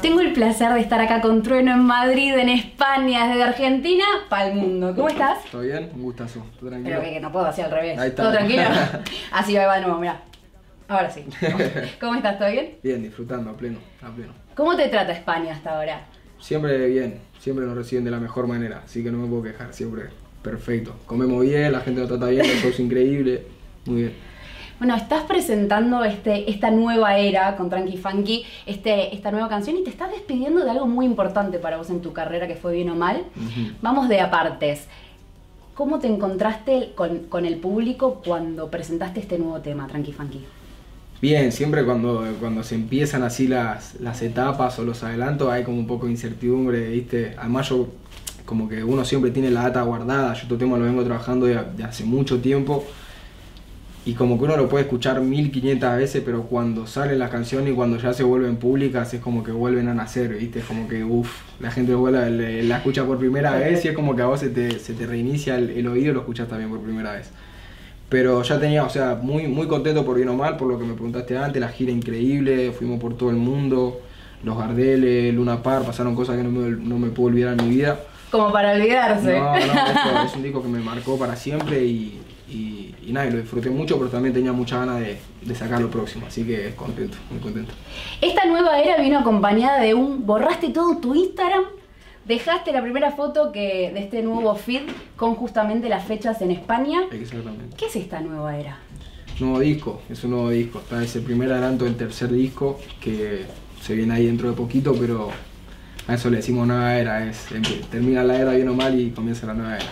Tengo el placer de estar acá con Trueno en Madrid, en España, desde Argentina para el mundo. ¿Cómo estás? ¿Todo bien? Un gustazo. ¿Todo tranquilo? Pero que no puedo, así al revés. Ahí está. ¿Todo tranquilo? Así va de nuevo, mira. Ahora sí. ¿Cómo, estás? ¿Todo bien? Bien, disfrutando a pleno, a pleno. ¿Cómo te trata España hasta ahora? Siempre bien, siempre nos reciben de la mejor manera, así que no me puedo quejar, siempre perfecto. Comemos bien, la gente nos trata bien, el show es increíble, muy bien. Bueno, estás presentando este, esta nueva era con Tranqui Funky, este, esta nueva canción y te estás despidiendo de algo muy importante para vos en tu carrera, que fue bien o mal. Vamos de apartes. ¿Cómo te encontraste con, con el público cuando presentaste este nuevo tema, Tranqui Funky? Bien, siempre cuando, cuando se empiezan así las, las etapas o los adelantos hay como un poco de incertidumbre, ¿viste? Además yo como que uno siempre tiene la data guardada, yo este tema lo vengo trabajando de, de hace mucho tiempo y como que uno lo puede escuchar 1500 veces, pero cuando sale la canción y cuando ya se vuelven públicas es como que vuelven a nacer, ¿viste? Es como que, uff, la gente le- la escucha por primera vez y es como que a vos se te, se te reinicia el, el oído y lo escuchas también por primera vez. Pero ya tenía, o sea, muy, muy contento por bien o mal, por lo que me preguntaste antes, la gira increíble, fuimos por todo el mundo, los Gardeles, Luna Par, pasaron cosas que no me, no me puedo olvidar en mi vida. Como para olvidarse. No, no, esto es un disco que me marcó para siempre y, y, y nada, y lo disfruté mucho, pero también tenía mucha ganas de, de sacar lo próximo, así que contento, muy contento. Esta nueva era vino acompañada de un borraste todo tu Instagram, dejaste la primera foto que de este nuevo feed con justamente las fechas en España. Exactamente. ¿Qué es esta nueva era? Nuevo disco, es un nuevo disco, está ese primer adelanto del tercer disco que se viene ahí dentro de poquito, pero a eso le decimos nueva era, es termina la era bien o mal y comienza la nueva era.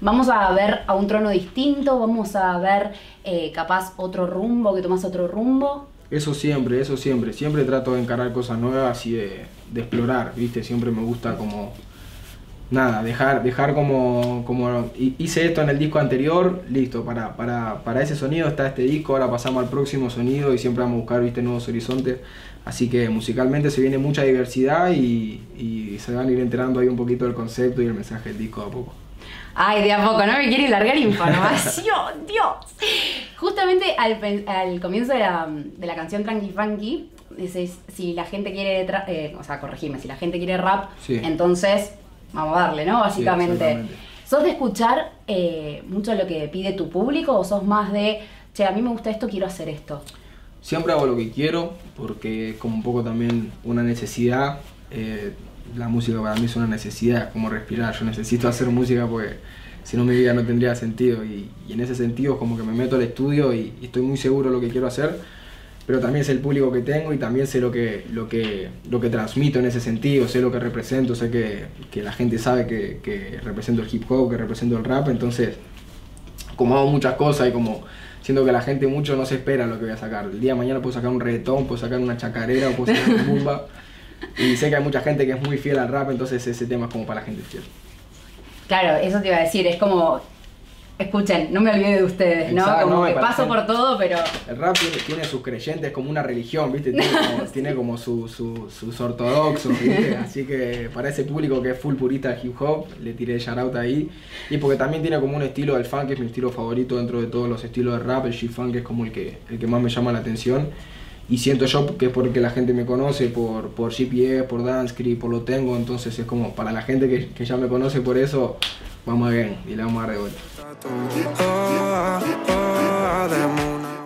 Vamos a ver a un trono distinto, vamos a ver eh, capaz otro rumbo, que tomas otro rumbo. Eso siempre, eso siempre, siempre trato de encarar cosas nuevas y de, de explorar, ¿viste? Siempre me gusta como, nada, dejar, dejar como, como, hi- hice esto en el disco anterior, listo, para, para, para ese sonido está este disco, ahora pasamos al próximo sonido y siempre vamos a buscar, ¿viste? Nuevos horizontes. Así que musicalmente se viene mucha diversidad y, y se van a ir enterando ahí un poquito del concepto y el mensaje del disco de a poco. Ay, de a poco, no me quiere largar información, Dios. Justamente al, al comienzo de la, de la canción Tranqui Funky, dices, si la gente quiere, eh, o sea, corregime, si la gente quiere rap, Sí. entonces vamos a darle, ¿no? Básicamente. exactamente. ¿Sos de escuchar eh, mucho lo que pide tu público o sos más de, che, a mí me gusta esto, quiero hacer esto? Siempre hago lo que quiero porque es como un poco también una necesidad. eh, la música para mí es una necesidad, como respirar. Yo necesito hacer música porque si no mi vida no tendría sentido. Y, y en ese sentido como que me meto al estudio y, y estoy muy seguro de lo que quiero hacer. Pero también sé el público que tengo y también sé lo que, lo que, lo que transmito en ese sentido, sé lo que represento, sé que, que la gente sabe que, que represento el hip hop, que represento el rap, entonces como hago muchas cosas y como siento que la gente mucho no se espera lo que voy a sacar. El día de mañana puedo sacar un reggaetón, puedo sacar una chacarera o puedo sacar un bumba. Y sé que hay mucha gente que es muy fiel al rap, entonces ese tema es como para la gente fiel. Claro, eso te iba a decir, es como, escuchen, no me olvide de ustedes, ¿no? Exacto, como no, que paso por todo, pero... El rap tiene, tiene sus creyentes como una religión, ¿viste? Tiene como, tiene como su- su- sus ortodoxos, ¿viste? Así que para ese público que es full purista de hip hop, le tiré shout out ahí. Y porque también tiene como un estilo del funk, que es mi estilo favorito dentro de todos los estilos de rap, el G-Funk es como el que, el que más me llama la atención. Y siento yo que es porque la gente me conoce por, por GPS, por Dancecreep, por lo tengo, entonces es como para la gente que, que ya me conoce por eso, vamos ver y le vamos a dar de vuelta.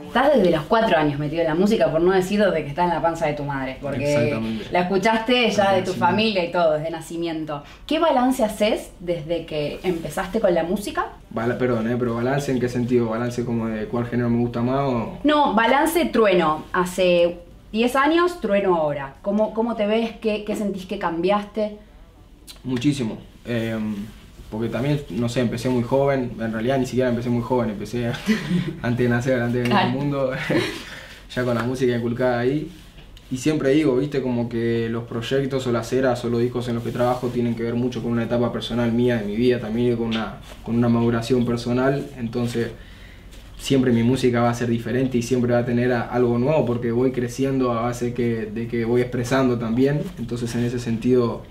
Estás desde los cuatro años metido en la música, por no decir desde que estás en la panza de tu madre, porque Exactamente. la escuchaste ya de tu familia y todo, desde nacimiento. ¿Qué balance haces desde que empezaste con la música? Bala- perdón, ¿eh? pero balance en qué sentido? ¿Balance como de cuál género me gusta más o...? No, balance trueno. Hace 10 años, trueno ahora. ¿Cómo, cómo te ves? ¿Qué, qué sentís que cambiaste? Muchísimo. Eh, porque también, no sé, empecé muy joven. En realidad ni siquiera empecé muy joven, empecé antes de nacer, antes de venir al mundo. ya con la música inculcada ahí. Y siempre digo, viste, como que los proyectos o las eras o los discos en los que trabajo tienen que ver mucho con una etapa personal mía de mi vida también y con una, con una maduración personal. Entonces, siempre mi música va a ser diferente y siempre va a tener a- algo nuevo porque voy creciendo a base que, de que voy expresando también. Entonces, en ese sentido,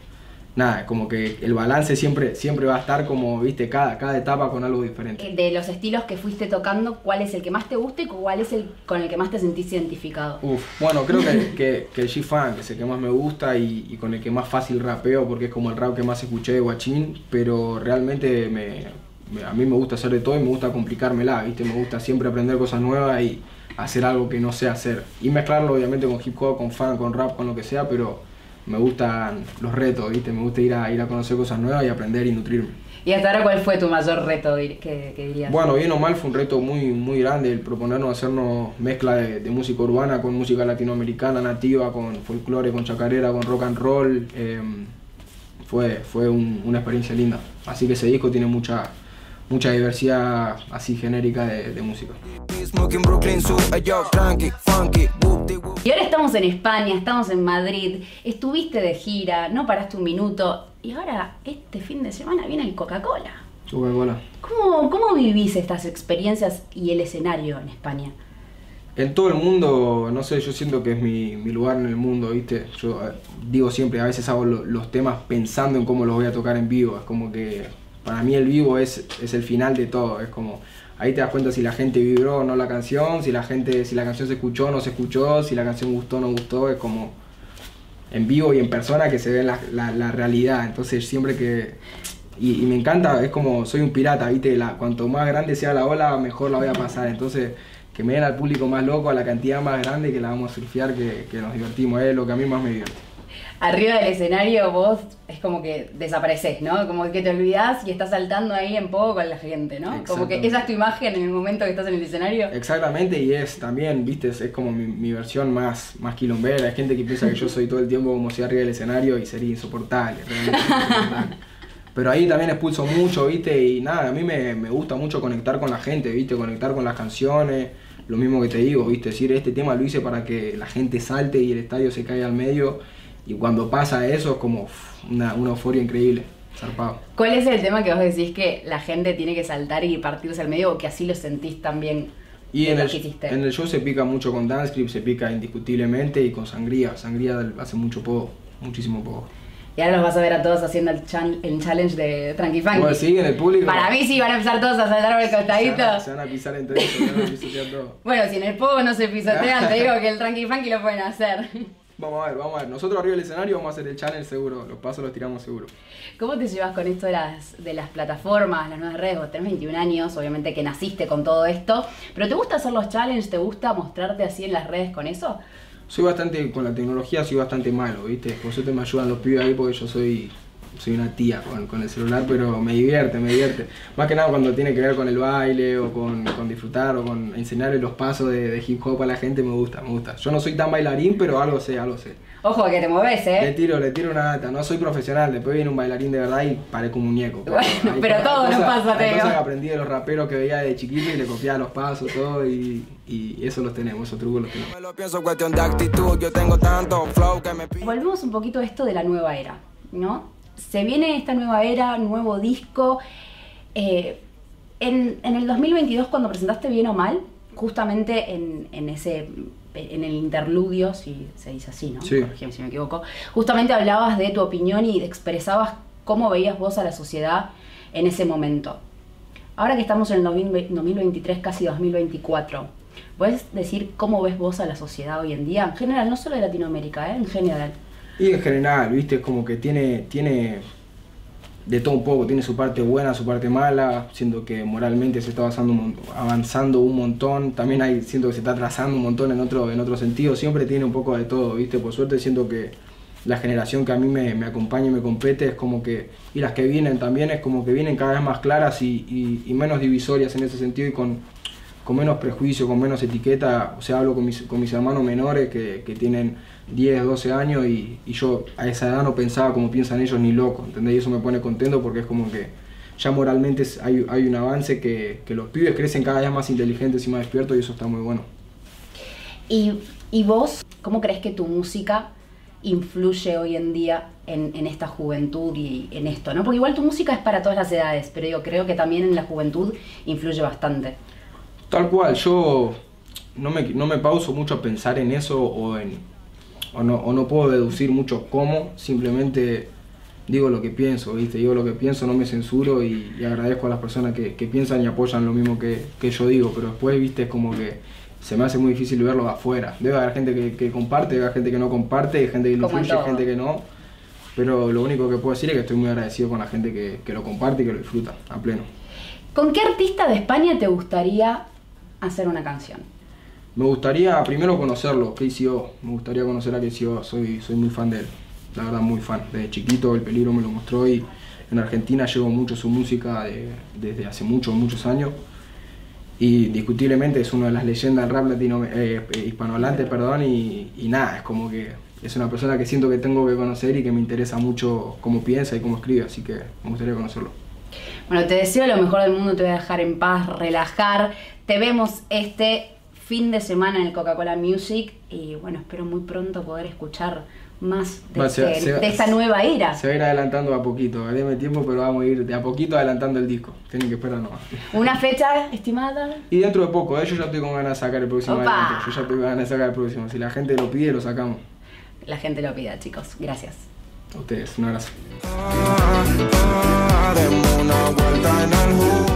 nada, como que el balance siempre, siempre va a estar como, viste, cada, cada etapa con algo diferente. De los estilos que fuiste tocando, ¿cuál es el que más te gusta y cuál es el con el que más te sentís identificado? Uf, bueno, creo que, que, que el G-Funk es el que más me gusta y, y con el que más fácil rapeo porque es como el rap que más escuché de Guachín, pero realmente me, a mí me gusta hacer de todo y me gusta complicármela, ¿viste? Me gusta siempre aprender cosas nuevas y hacer algo que no sé hacer. Y mezclarlo obviamente con hip hop, con funk, con rap, con lo que sea, pero me gustan los retos, ¿viste? Me gusta ir a, ir a conocer cosas nuevas y aprender y nutrirme. Y hasta ahora, ¿cuál fue tu mayor reto que, que dirías? Bueno, bien o mal fue un reto muy, muy grande el proponernos hacernos mezcla de, de música urbana con música latinoamericana nativa, con folclore, con chacarera, con rock and roll. eh, fue fue un- una experiencia linda. Así que ese disco tiene mucha, mucha diversidad así genérica de, de música. Y ahora estamos en España, estamos en Madrid, estuviste de gira, no paraste un minuto y ahora este fin de semana viene el Coca-Cola. Coca-Cola. ¿Cómo, ¿Cómo vivís estas experiencias y el escenario en España? En todo el mundo, no sé, yo siento que es mi, mi lugar en el mundo, ¿viste? Yo eh, digo siempre, a veces hago lo- los temas pensando en cómo los voy a tocar en vivo. Es como que para mí el vivo es, es el final de todo. Es como, ahí te das cuenta si la gente vibró o no la canción, si la gente, si la canción se escuchó o no se escuchó, si la canción gustó o no gustó. Es como en vivo y en persona que se ve la, la- realidad. Entonces siempre que... Y, y me encanta, es como soy un pirata, ¿viste? La, cuanto más grande sea la ola, mejor la voy a pasar. Entonces, que me den al público más loco, a la cantidad más grande que la vamos a surfear, que, que nos divertimos, es lo que a mí más me divierte. Arriba del escenario vos es como que desapareces, ¿no? Como que te olvidás y estás saltando ahí en poco con la gente, ¿no? Como que esa es tu imagen en el momento que estás en el escenario. Exactamente, y es también, viste, es, es como mi, mi versión más, más quilombera. Hay gente que piensa que yo soy todo el tiempo como si arriba del escenario y sería insoportable. realmente insoportable. Pero ahí también expulso mucho, viste, y nada, a mí me, me gusta mucho conectar con la gente, viste, conectar con las canciones. Lo mismo que te digo, viste, decir, este tema lo hice para que la gente salte y el estadio se caiga al medio. Y cuando pasa eso es como una, una euforia increíble, zarpado. ¿Cuál es el tema que vos decís que la gente tiene que saltar y partirse al medio o que así lo sentís también Y en el, en el show se pica mucho con Dance Script, se pica indiscutiblemente y con Sangría. Sangría hace mucho poco, muchísimo poco. Y ahora los vas a ver a todos haciendo el, chan- el challenge de Tranqui Funky. Bueno, sí, en el público. Para mí sí van a empezar todos a saltar por el se van, se costadito. van a pisar entre ellos, se van a pisotear todo. Bueno, si en el pogo no se pisotean, te digo que el Tranqui Funky lo pueden hacer. Vamos a ver, vamos a ver. Nosotros arriba del escenario vamos a hacer el challenge seguro. Los pasos los tiramos seguro. ¿Cómo te llevas con esto de las, de las plataformas, las nuevas redes? Vos tenés 21 años, obviamente que naciste con todo esto, pero ¿te gusta hacer los challenges? ¿Te gusta mostrarte así en las redes con eso? Soy bastante, con la tecnología soy bastante malo, ¿viste? Por suerte me ayudan los pibes ahí porque yo soy, soy una tía con, con el celular, pero me divierte, me divierte. Más que nada cuando tiene que ver con el baile o con, con disfrutar o con enseñarle los pasos de, de hip hop a la gente, me gusta, me gusta. Yo no soy tan bailarín, pero algo sé, algo sé. Ojo que te moves, Le ¿eh? tiro, le tiro una data, no soy profesional, después viene un bailarín de verdad y parezco un muñeco. Bueno, hay pero todo nos pasa, te cosas que aprendí de los raperos que veía de chiquito y le copiaba los pasos, todo, y, y eso los tenemos, esos trucos los tenemos. Me lo pienso, cuestión de actitud. Yo tengo tanto flow que me pide. Volvemos un poquito a esto de la nueva era, ¿no? Se viene esta nueva era, nuevo disco. Eh, en, en el 2022, cuando presentaste Bien o Mal, justamente en, en ese en el interludio, si se dice así, ¿no? Sí. Si me equivoco. Justamente hablabas de tu opinión y expresabas cómo veías vos a la sociedad en ese momento. Ahora que estamos en el 2020 2023, casi 2024, ¿puedes decir cómo ves vos a la sociedad hoy en día? En general, no solo de Latinoamérica, ¿eh? en general. Y en general, viste, es como que tiene, tiene de todo un poco, tiene su parte buena, su parte mala, siento que moralmente se está avanzando un, avanzando un montón, también hay, siento que se está atrasando un montón en otro, en otro sentido, siempre tiene un poco de todo, viste, por suerte siento que la generación que a mí me, me acompaña y me compete es como que, y las que vienen también es como que vienen cada vez más claras y- y menos divisorias en ese sentido y con, con menos prejuicio, con menos etiqueta, o sea, hablo con mis, con mis hermanos menores que, tienen 10, 12 años y, yo a esa edad no pensaba como piensan ellos ni loco, ¿entendés? Y eso me pone contento porque es como que ya moralmente hay, un avance que, los pibes crecen cada vez más inteligentes y más despiertos y eso está muy bueno. ¿Y, y vos, cómo crees que tu música influye hoy en día en, en esta juventud y en esto? ¿no? Porque igual tu música es para todas las edades, pero yo creo que también en la juventud influye bastante. Tal cual, yo no me, no me pauso mucho a pensar en eso o, en, o, no, o no puedo deducir mucho cómo, simplemente digo lo que pienso, ¿viste? Digo lo que pienso, no me censuro y, y agradezco a las personas que, que piensan y apoyan lo mismo que, que yo digo, pero después, ¿viste? Es como que se me hace muy difícil verlo de afuera. Debe haber gente que, que comparte, debe haber gente que no comparte, gente que lo influye, gente que no. Pero lo único que puedo decir es que estoy muy agradecido con la gente que, que lo comparte y que lo disfruta a pleno. ¿Con qué artista de España te gustaría hacer una canción? Me gustaría primero conocerlo, KCO. Me gustaría conocer a KCO, soy, soy muy fan de él. La verdad, muy fan. Desde chiquito el peligro me lo mostró y en Argentina llevo mucho su música de- desde hace muchos, muchos años. Y discutiblemente es una de las leyendas del rap latino, eh, hispanohablante, perdón, y, y nada, es como que es una persona que siento que tengo que conocer y que me interesa mucho cómo piensa y cómo escribe, así que me gustaría conocerlo. Bueno, te deseo lo mejor del mundo, te voy a dejar en paz, relajar. Te vemos este fin de semana en el Coca-Cola Music y bueno, espero muy pronto poder escuchar más de, este- se- de esta nueva era. Se va a ir adelantando a poquito, déme tiempo, pero vamos a ir de a poquito adelantando el disco. Tienen que esperar nomás. Una fecha estimada. Y dentro de poco, ¿eh? yo ya estoy con ganas de sacar el próximo Opa. adelante. Yo ya estoy con ganas de sacar el próximo. Si la gente lo pide, lo sacamos. La gente lo pida, chicos. Gracias. A ustedes, un abrazo. Ah, ah.